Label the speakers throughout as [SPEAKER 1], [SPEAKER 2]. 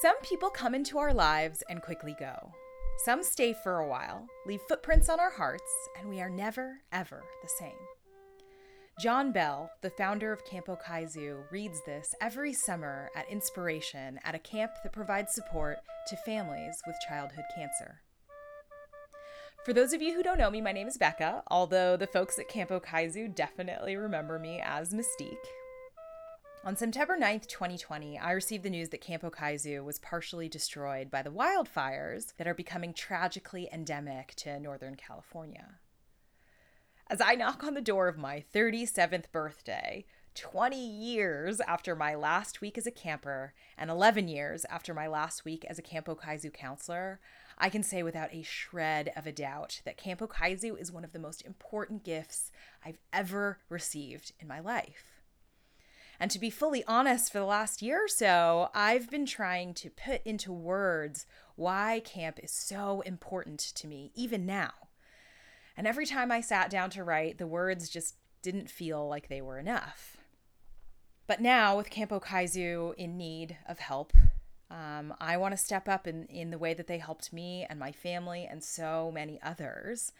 [SPEAKER 1] Some people come into our lives and quickly go. Some stay for a while, leave footprints on our hearts, and we are never, ever the same. John Bell, the founder of Camp Okizu, reads this every summer at Inspiration at a camp that provides support to families with childhood cancer. For those of you who don't know me, my name is Becca, although the folks at Camp Okizu definitely remember me as Mystique. On September 9th, 2020, I received the news that Camp Okizu was partially destroyed by the wildfires that are becoming tragically endemic to Northern California. As I knock on the door of my 37th birthday, 20 years after my last week as a camper, and 11 years after my last week as a Camp Okizu counselor, I can say without a shred of a doubt that Camp Okizu is one of the most important gifts I've ever received in my life. And to be fully honest, for the last year or so, I've been trying to put into words why camp is so important to me, even now. And every time I sat down to write, the words just didn't feel like they were enough. But now, with Camp Okizu in need of help, um, I want to step up in, in the way that they helped me and my family and so many others.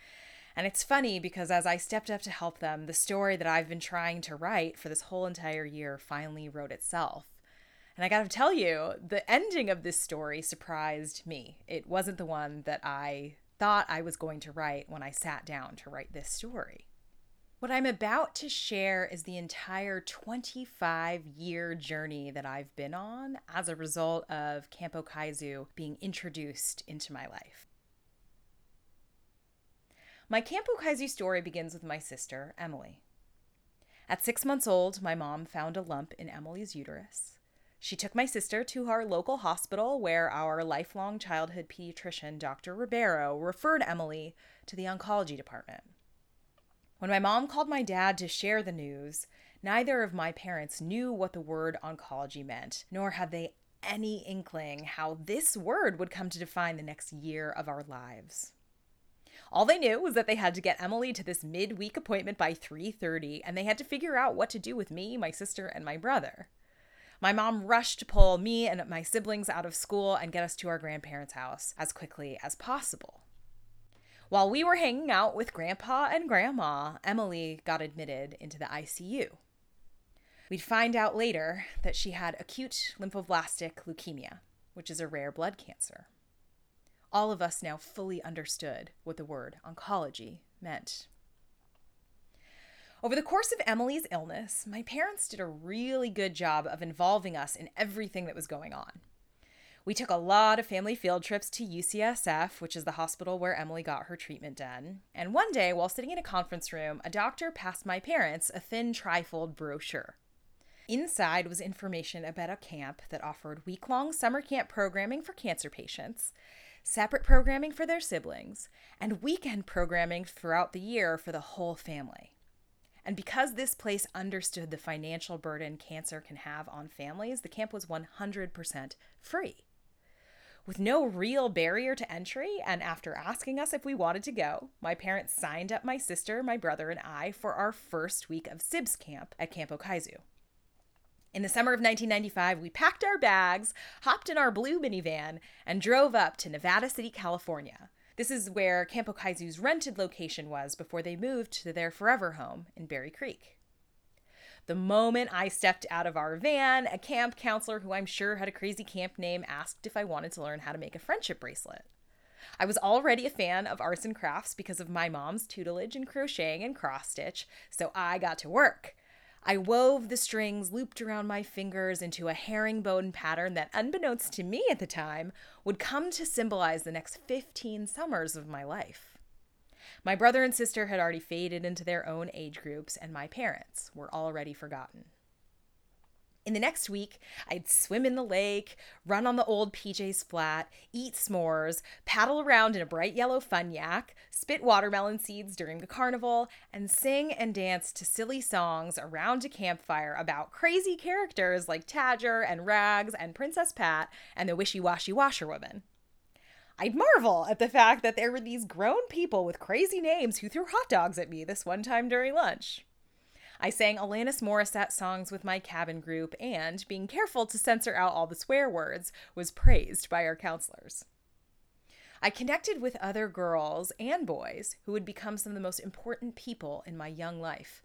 [SPEAKER 1] And it's funny because as I stepped up to help them, the story that I've been trying to write for this whole entire year finally wrote itself. And I got to tell you, the ending of this story surprised me. It wasn't the one that I thought I was going to write when I sat down to write this story. What I'm about to share is the entire 25 year journey that I've been on as a result of Camp Okizu being introduced into my life. My Camp Okizu story begins with my sister, Emily. At six months old, my mom found a lump in Emily's uterus. She took my sister to our local hospital where our lifelong childhood pediatrician, Dr. Ribeiro, referred Emily to the oncology department. When my mom called my dad to share the news, neither of my parents knew what the word oncology meant, nor had they any inkling how this word would come to define the next year of our lives. All they knew was that they had to get Emily to this midweek appointment by 3:30 and they had to figure out what to do with me, my sister, and my brother. My mom rushed to pull me and my siblings out of school and get us to our grandparents' house as quickly as possible. While we were hanging out with Grandpa and Grandma, Emily got admitted into the ICU. We'd find out later that she had acute lymphoblastic leukemia, which is a rare blood cancer all of us now fully understood what the word oncology meant. Over the course of Emily's illness, my parents did a really good job of involving us in everything that was going on. We took a lot of family field trips to UCSF, which is the hospital where Emily got her treatment done. And one day, while sitting in a conference room, a doctor passed my parents a thin trifold brochure. Inside was information about a camp that offered week long summer camp programming for cancer patients separate programming for their siblings, and weekend programming throughout the year for the whole family. And because this place understood the financial burden cancer can have on families, the camp was 100% free. With no real barrier to entry, and after asking us if we wanted to go, my parents signed up my sister, my brother, and I for our first week of SIBS camp at Camp Okizu. In the summer of 1995, we packed our bags, hopped in our blue minivan, and drove up to Nevada City, California. This is where Camp Okizu's rented location was before they moved to their forever home in Berry Creek. The moment I stepped out of our van, a camp counselor who I'm sure had a crazy camp name asked if I wanted to learn how to make a friendship bracelet. I was already a fan of arts and crafts because of my mom's tutelage in crocheting and cross stitch, so I got to work. I wove the strings looped around my fingers into a herringbone pattern that, unbeknownst to me at the time, would come to symbolize the next 15 summers of my life. My brother and sister had already faded into their own age groups, and my parents were already forgotten. In the next week, I'd swim in the lake, run on the old PJ's flat, eat s'mores, paddle around in a bright yellow fun yak, spit watermelon seeds during the carnival, and sing and dance to silly songs around a campfire about crazy characters like Tadger and Rags and Princess Pat and the Wishy Washy Washerwoman. I'd marvel at the fact that there were these grown people with crazy names who threw hot dogs at me this one time during lunch. I sang Alanis Morissette songs with my cabin group, and being careful to censor out all the swear words was praised by our counselors. I connected with other girls and boys who would become some of the most important people in my young life.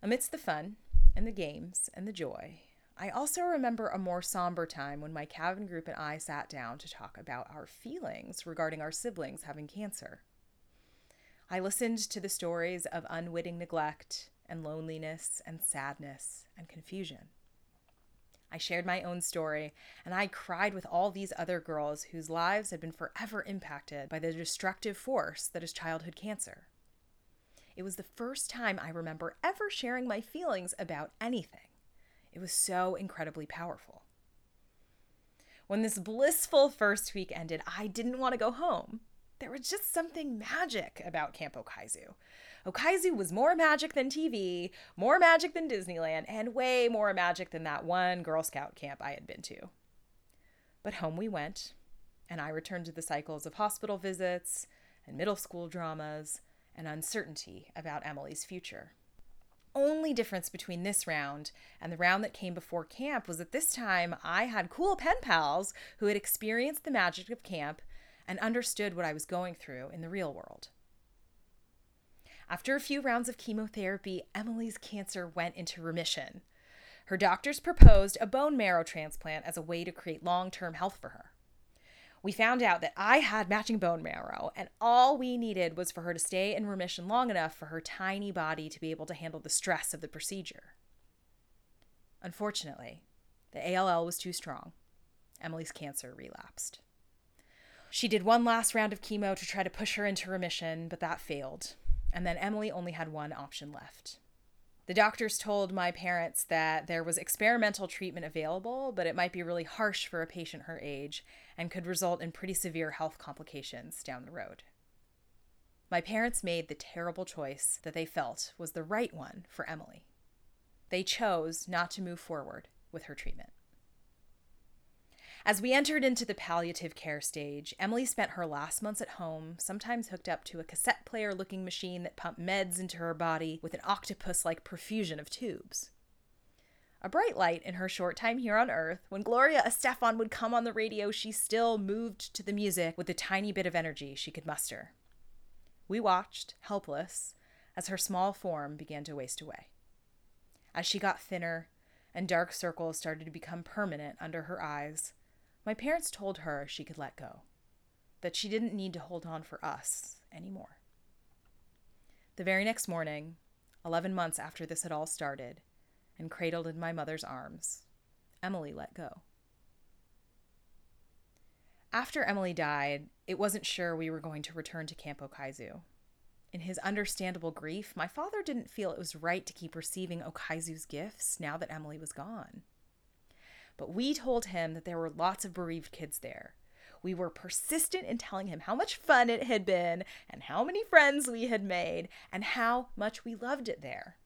[SPEAKER 1] Amidst the fun and the games and the joy, I also remember a more somber time when my cabin group and I sat down to talk about our feelings regarding our siblings having cancer. I listened to the stories of unwitting neglect and loneliness and sadness and confusion. I shared my own story, and I cried with all these other girls whose lives had been forever impacted by the destructive force that is childhood cancer. It was the first time I remember ever sharing my feelings about anything. It was so incredibly powerful. When this blissful first week ended, I didn't want to go home. There was just something magic about Camp Okizu. Okizu was more magic than TV, more magic than Disneyland, and way more magic than that one Girl Scout camp I had been to. But home we went, and I returned to the cycles of hospital visits and middle school dramas and uncertainty about Emily's future. Only difference between this round and the round that came before camp was that this time I had cool pen pals who had experienced the magic of camp and understood what I was going through in the real world. After a few rounds of chemotherapy, Emily's cancer went into remission. Her doctors proposed a bone marrow transplant as a way to create long term health for her. We found out that I had matching bone marrow, and all we needed was for her to stay in remission long enough for her tiny body to be able to handle the stress of the procedure. Unfortunately, the ALL was too strong. Emily's cancer relapsed. She did one last round of chemo to try to push her into remission, but that failed. And then Emily only had one option left. The doctors told my parents that there was experimental treatment available, but it might be really harsh for a patient her age and could result in pretty severe health complications down the road. My parents made the terrible choice that they felt was the right one for Emily. They chose not to move forward with her treatment. As we entered into the palliative care stage, Emily spent her last months at home, sometimes hooked up to a cassette player looking machine that pumped meds into her body with an octopus like profusion of tubes. A bright light in her short time here on Earth, when Gloria Estefan would come on the radio, she still moved to the music with the tiny bit of energy she could muster. We watched, helpless, as her small form began to waste away. As she got thinner and dark circles started to become permanent under her eyes, my parents told her she could let go, that she didn't need to hold on for us anymore. The very next morning, 11 months after this had all started, and cradled in my mother's arms, Emily let go. After Emily died, it wasn't sure we were going to return to Camp Okizu. In his understandable grief, my father didn't feel it was right to keep receiving Okizu's gifts now that Emily was gone. But we told him that there were lots of bereaved kids there. We were persistent in telling him how much fun it had been, and how many friends we had made, and how much we loved it there.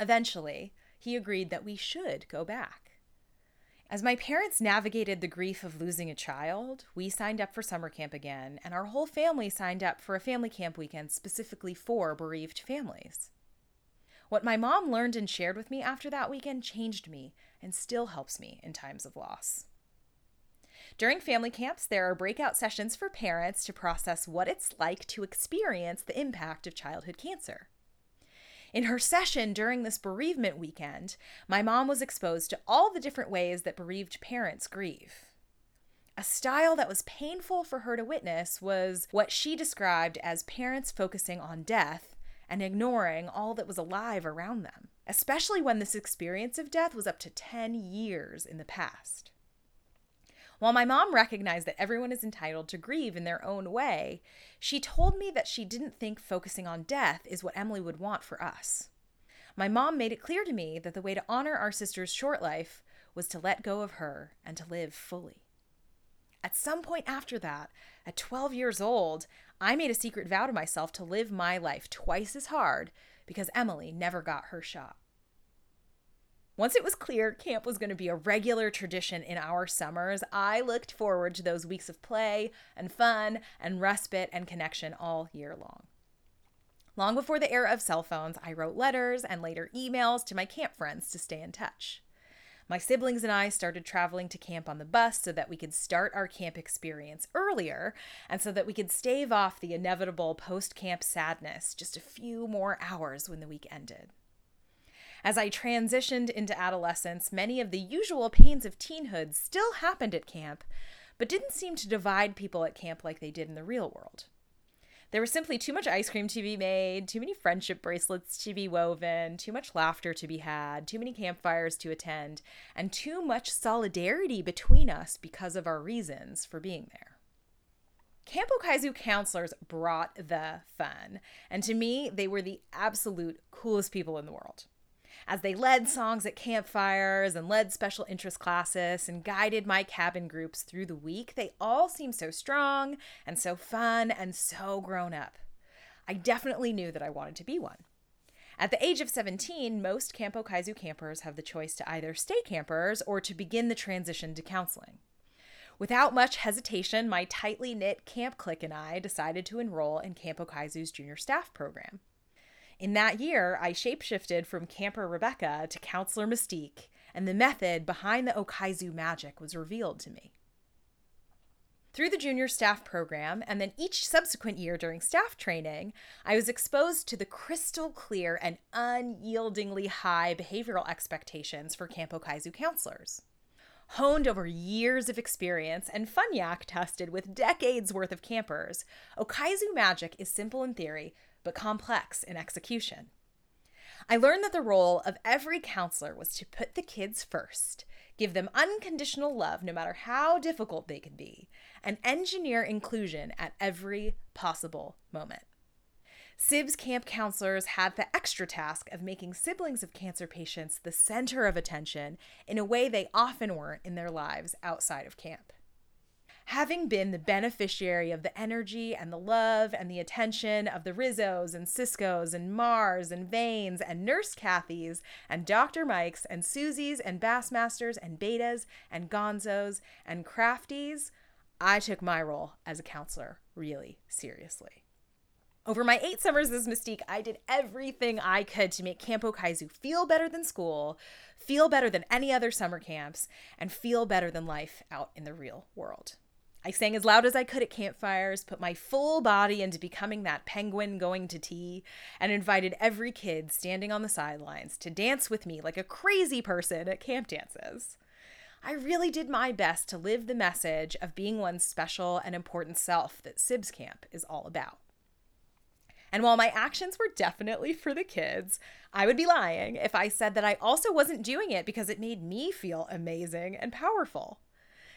[SPEAKER 1] Eventually, he agreed that we should go back. As my parents navigated the grief of losing a child, we signed up for summer camp again, and our whole family signed up for a family camp weekend specifically for bereaved families. What my mom learned and shared with me after that weekend changed me and still helps me in times of loss. During family camps, there are breakout sessions for parents to process what it's like to experience the impact of childhood cancer. In her session during this bereavement weekend, my mom was exposed to all the different ways that bereaved parents grieve. A style that was painful for her to witness was what she described as parents focusing on death and ignoring all that was alive around them, especially when this experience of death was up to 10 years in the past. While my mom recognized that everyone is entitled to grieve in their own way, she told me that she didn't think focusing on death is what Emily would want for us. My mom made it clear to me that the way to honor our sister's short life was to let go of her and to live fully. At some point after that, at 12 years old, I made a secret vow to myself to live my life twice as hard because Emily never got her shot. Once it was clear camp was going to be a regular tradition in our summers, I looked forward to those weeks of play and fun and respite and connection all year long. Long before the era of cell phones, I wrote letters and later emails to my camp friends to stay in touch. My siblings and I started traveling to camp on the bus so that we could start our camp experience earlier and so that we could stave off the inevitable post camp sadness just a few more hours when the week ended. As I transitioned into adolescence, many of the usual pains of teenhood still happened at camp, but didn't seem to divide people at camp like they did in the real world. There was simply too much ice cream to be made, too many friendship bracelets to be woven, too much laughter to be had, too many campfires to attend, and too much solidarity between us because of our reasons for being there. Camp Okizu counselors brought the fun, and to me, they were the absolute coolest people in the world as they led songs at campfires and led special interest classes and guided my cabin groups through the week, they all seemed so strong and so fun and so grown up. I definitely knew that I wanted to be one. At the age of 17, most Camp Okizu campers have the choice to either stay campers or to begin the transition to counseling. Without much hesitation, my tightly knit camp clique and I decided to enroll in Camp Okizu's junior staff program. In that year, I shapeshifted from Camper Rebecca to Counselor Mystique, and the method behind the Okizu magic was revealed to me. Through the junior staff program, and then each subsequent year during staff training, I was exposed to the crystal clear and unyieldingly high behavioral expectations for Camp Okizu counselors. Honed over years of experience and funyak tested with decades worth of campers, Okizu magic is simple in theory, but complex in execution. I learned that the role of every counselor was to put the kids first, give them unconditional love no matter how difficult they could be, and engineer inclusion at every possible moment. SIBS camp counselors had the extra task of making siblings of cancer patients the center of attention in a way they often weren't in their lives outside of camp having been the beneficiary of the energy and the love and the attention of the Rizzos and Ciscos and Mars and Vanes and Nurse Kathys and Dr. Mikes and Susies and Bassmasters and Betas and Gonzos and Crafties, I took my role as a counselor really seriously. Over my eight summers as Mystique, I did everything I could to make Camp Okizu feel better than school, feel better than any other summer camps, and feel better than life out in the real world. I sang as loud as I could at campfires, put my full body into becoming that penguin going to tea, and invited every kid standing on the sidelines to dance with me like a crazy person at camp dances. I really did my best to live the message of being one's special and important self that Sibs Camp is all about. And while my actions were definitely for the kids, I would be lying if I said that I also wasn't doing it because it made me feel amazing and powerful.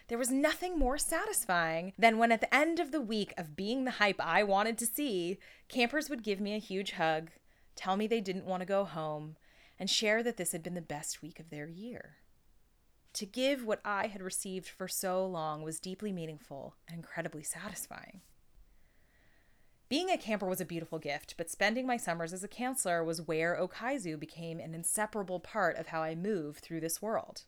[SPEAKER 1] There was nothing more satisfying than when, at the end of the week of being the hype I wanted to see, campers would give me a huge hug, tell me they didn't want to go home, and share that this had been the best week of their year. To give what I had received for so long was deeply meaningful and incredibly satisfying. Being a camper was a beautiful gift, but spending my summers as a counselor was where Okizu became an inseparable part of how I move through this world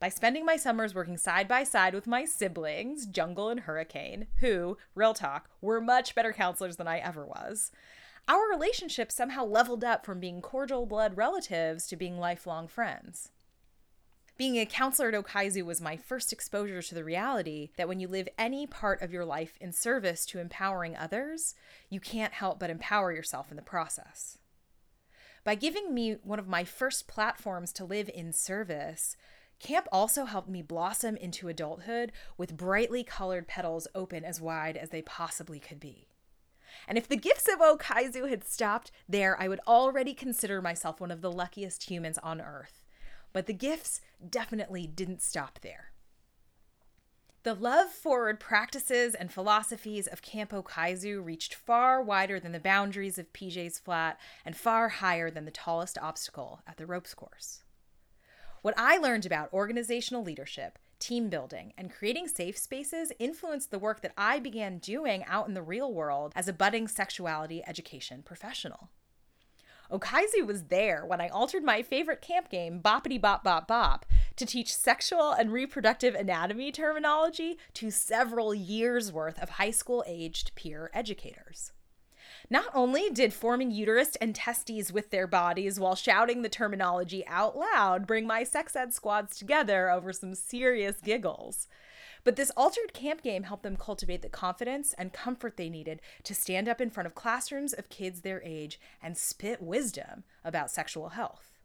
[SPEAKER 1] by spending my summers working side by side with my siblings, Jungle and Hurricane, who, real talk, were much better counselors than I ever was. Our relationship somehow leveled up from being cordial blood relatives to being lifelong friends. Being a counselor at Okizu was my first exposure to the reality that when you live any part of your life in service to empowering others, you can't help but empower yourself in the process. By giving me one of my first platforms to live in service, Camp also helped me blossom into adulthood with brightly colored petals open as wide as they possibly could be. And if the gifts of Okizu had stopped there, I would already consider myself one of the luckiest humans on earth. But the gifts definitely didn't stop there. The love forward practices and philosophies of Camp Okizu reached far wider than the boundaries of PJ's Flat and far higher than the tallest obstacle at the ropes course. What I learned about organizational leadership, team building, and creating safe spaces influenced the work that I began doing out in the real world as a budding sexuality education professional. Okizu was there when I altered my favorite camp game, Boppity Bop Bop Bop, to teach sexual and reproductive anatomy terminology to several years worth of high school aged peer educators. Not only did forming uterus and testes with their bodies while shouting the terminology out loud bring my sex ed squads together over some serious giggles, but this altered camp game helped them cultivate the confidence and comfort they needed to stand up in front of classrooms of kids their age and spit wisdom about sexual health.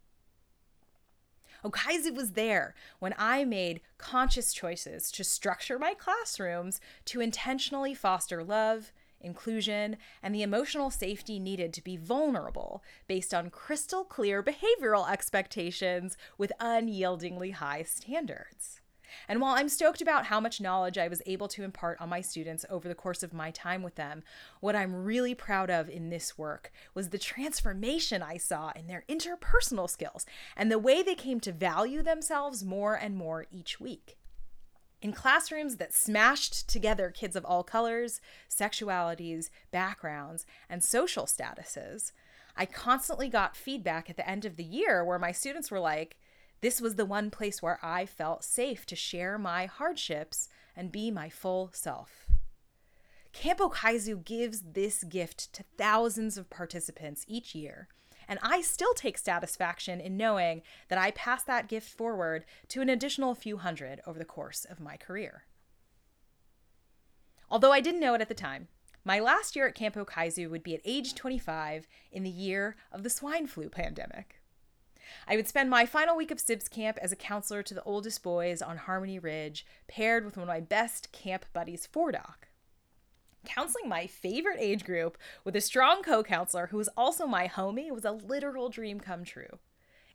[SPEAKER 1] Okizu was there when I made conscious choices to structure my classrooms to intentionally foster love, inclusion, and the emotional safety needed to be vulnerable based on crystal clear behavioral expectations with unyieldingly high standards. And while I'm stoked about how much knowledge I was able to impart on my students over the course of my time with them, what I'm really proud of in this work was the transformation I saw in their interpersonal skills and the way they came to value themselves more and more each week. In classrooms that smashed together kids of all colors, sexualities, backgrounds, and social statuses, I constantly got feedback at the end of the year where my students were like, This was the one place where I felt safe to share my hardships and be my full self. Camp Okizu gives this gift to thousands of participants each year and I still take satisfaction in knowing that I passed that gift forward to an additional few hundred over the course of my career. Although I didn't know it at the time, my last year at Camp Okizu would be at age 25 in the year of the swine flu pandemic. I would spend my final week of SIBS camp as a counselor to the oldest boys on Harmony Ridge, paired with one of my best camp buddies, Fordoc counseling my favorite age group with a strong co counselor who was also my homie was a literal dream come true.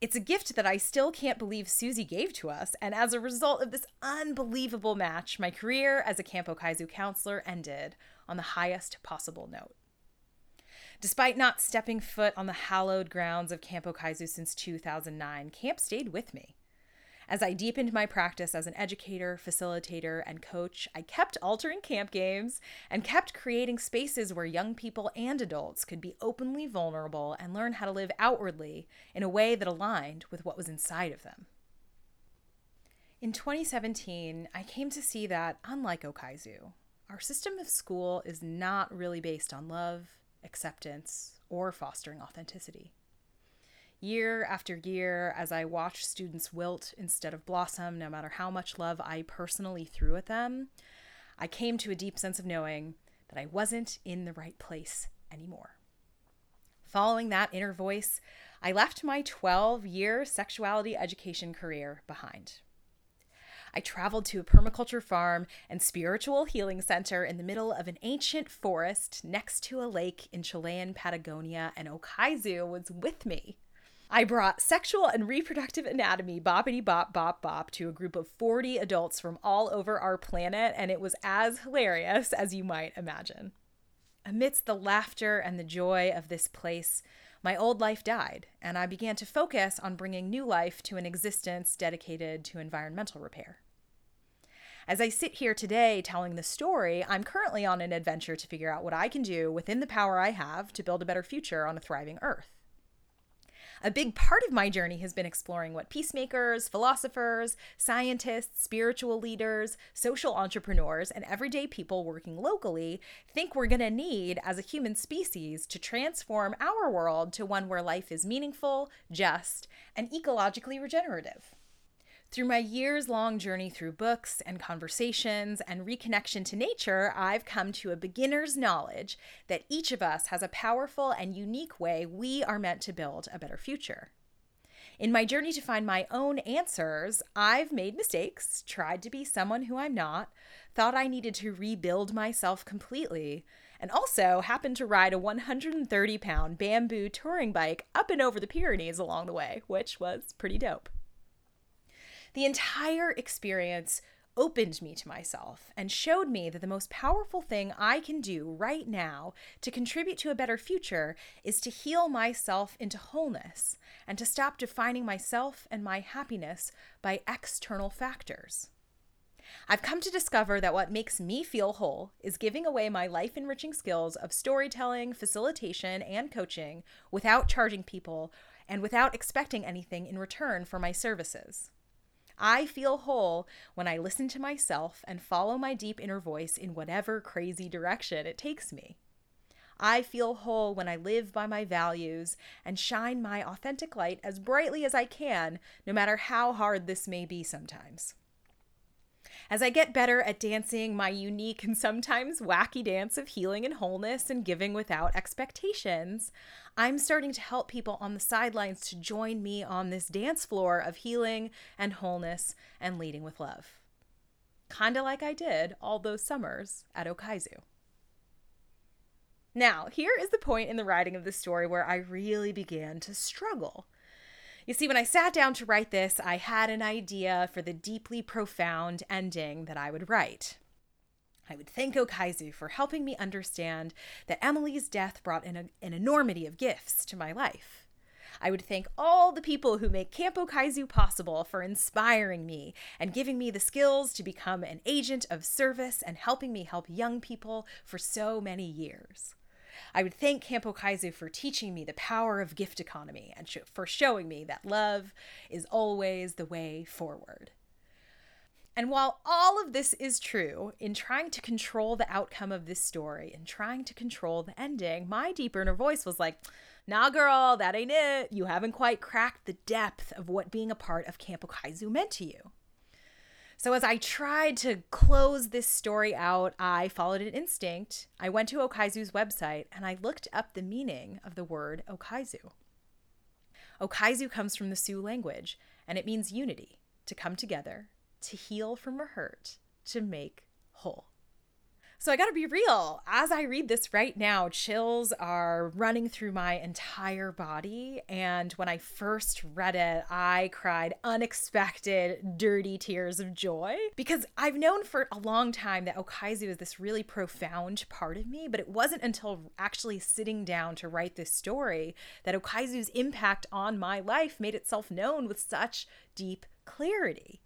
[SPEAKER 1] It's a gift that I still can't believe Susie gave to us, and as a result of this unbelievable match, my career as a Camp Okizu counselor ended on the highest possible note. Despite not stepping foot on the hallowed grounds of Camp Okizu since 2009, camp stayed with me. As I deepened my practice as an educator, facilitator, and coach, I kept altering camp games and kept creating spaces where young people and adults could be openly vulnerable and learn how to live outwardly in a way that aligned with what was inside of them. In 2017, I came to see that, unlike Okizu, our system of school is not really based on love, acceptance, or fostering authenticity year after year as I watched students wilt instead of blossom, no matter how much love I personally threw at them, I came to a deep sense of knowing that I wasn't in the right place anymore. Following that inner voice, I left my 12 year sexuality education career behind. I traveled to a permaculture farm and spiritual healing center in the middle of an ancient forest next to a lake in Chilean Patagonia, and Okizu was with me. I brought sexual and reproductive anatomy boppity bop bop bop to a group of 40 adults from all over our planet, and it was as hilarious as you might imagine. Amidst the laughter and the joy of this place, my old life died, and I began to focus on bringing new life to an existence dedicated to environmental repair. As I sit here today telling the story, I'm currently on an adventure to figure out what I can do within the power I have to build a better future on a thriving Earth. A big part of my journey has been exploring what peacemakers, philosophers, scientists, spiritual leaders, social entrepreneurs, and everyday people working locally think we're going to need as a human species to transform our world to one where life is meaningful, just, and ecologically regenerative. Through my years long journey through books and conversations and reconnection to nature, I've come to a beginner's knowledge that each of us has a powerful and unique way we are meant to build a better future. In my journey to find my own answers, I've made mistakes, tried to be someone who I'm not, thought I needed to rebuild myself completely, and also happened to ride a 130 pound bamboo touring bike up and over the Pyrenees along the way, which was pretty dope. The entire experience opened me to myself and showed me that the most powerful thing I can do right now to contribute to a better future is to heal myself into wholeness and to stop defining myself and my happiness by external factors. I've come to discover that what makes me feel whole is giving away my life enriching skills of storytelling, facilitation, and coaching without charging people and without expecting anything in return for my services. I feel whole when I listen to myself and follow my deep inner voice in whatever crazy direction it takes me. I feel whole when I live by my values and shine my authentic light as brightly as I can, no matter how hard this may be sometimes. As I get better at dancing my unique and sometimes wacky dance of healing and wholeness and giving without expectations, I'm starting to help people on the sidelines to join me on this dance floor of healing and wholeness and leading with love. Kinda like I did all those summers at Okizu. Now, here is the point in the writing of the story where I really began to struggle. You see, when I sat down to write this, I had an idea for the deeply profound ending that I would write. I would thank Okizu for helping me understand that Emily's death brought an, an enormity of gifts to my life. I would thank all the people who make Camp Okizu possible for inspiring me and giving me the skills to become an agent of service and helping me help young people for so many years. I would thank Camp Okizu for teaching me the power of gift economy and for showing me that love is always the way forward. And while all of this is true, in trying to control the outcome of this story and trying to control the ending, my deeper inner voice was like, nah, girl, that ain't it. You haven't quite cracked the depth of what being a part of Camp Okizu meant to you. So, as I tried to close this story out, I followed an instinct. I went to Okizu's website and I looked up the meaning of the word Okizu. Okizu comes from the Sioux language and it means unity, to come together, to heal from a hurt, to make whole. So I gotta be real. As I read this right now, chills are running through my entire body. And when I first read it, I cried unexpected, dirty tears of joy because I've known for a long time that Okizu is this really profound part of me. But it wasn't until actually sitting down to write this story that Okizu's impact on my life made itself known with such deep clarity.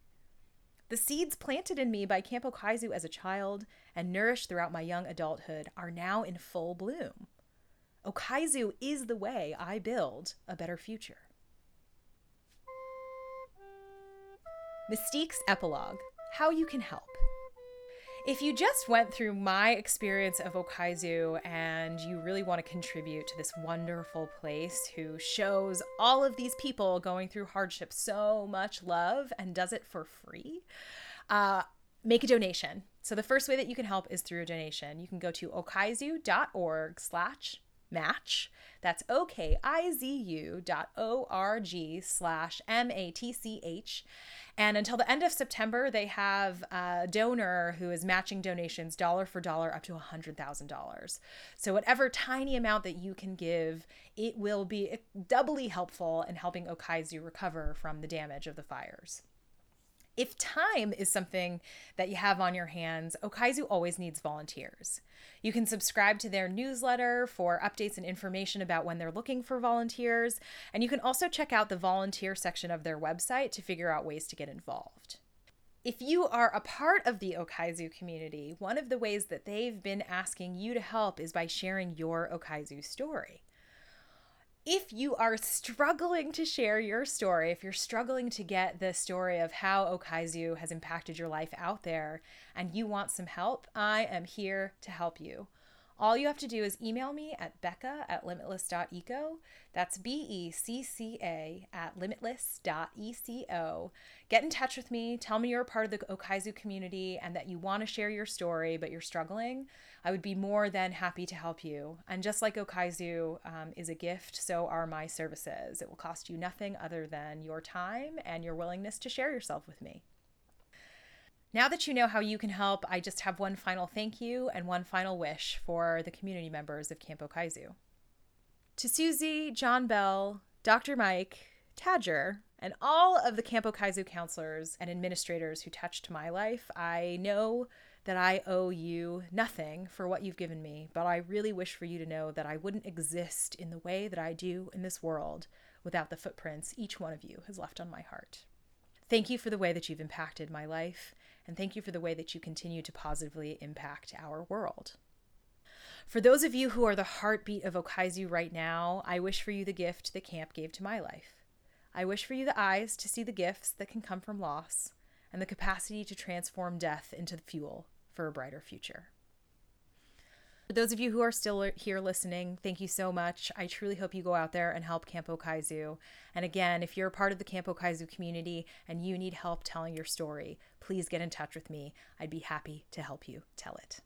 [SPEAKER 1] The seeds planted in me by Camp Okizu as a child and nourished throughout my young adulthood are now in full bloom. Okizu is the way I build a better future. Mystique's Epilogue How You Can Help. If you just went through my experience of Okizu and you really want to contribute to this wonderful place who shows all of these people going through hardship so much love and does it for free, uh, make a donation. So the first way that you can help is through a donation. You can go to okizu.org slash match. That's O-K-I-Z-U dot O-R-G slash M-A-T-C-H. And until the end of September, they have a donor who is matching donations dollar for dollar up to $100,000. So, whatever tiny amount that you can give, it will be doubly helpful in helping Okizu recover from the damage of the fires. If time is something that you have on your hands, Okizu always needs volunteers. You can subscribe to their newsletter for updates and information about when they're looking for volunteers, and you can also check out the volunteer section of their website to figure out ways to get involved. If you are a part of the Okizu community, one of the ways that they've been asking you to help is by sharing your Okizu story if you are struggling to share your story, if you're struggling to get the story of how Okizu has impacted your life out there and you want some help, I am here to help you. All you have to do is email me at becca at limitless.eco. That's B E C C A at limitless.eco. Get in touch with me. Tell me you're a part of the Okizu community and that you want to share your story, but you're struggling. I would be more than happy to help you. And just like Okizu um, is a gift, so are my services. It will cost you nothing other than your time and your willingness to share yourself with me. Now that you know how you can help, I just have one final thank you and one final wish for the community members of Camp Okizu. To Susie, John Bell, Dr. Mike, Tadger, and all of the Camp Okizu counselors and administrators who touched my life, I know that I owe you nothing for what you've given me, but I really wish for you to know that I wouldn't exist in the way that I do in this world without the footprints each one of you has left on my heart. Thank you for the way that you've impacted my life and thank you for the way that you continue to positively impact our world. For those of you who are the heartbeat of Okizu right now, I wish for you the gift that camp gave to my life. I wish for you the eyes to see the gifts that can come from loss and the capacity to transform death into the fuel for a brighter future. Those of you who are still here listening, thank you so much. I truly hope you go out there and help Camp Okizu. And again, if you're a part of the Camp Okizu community and you need help telling your story, please get in touch with me. I'd be happy to help you tell it.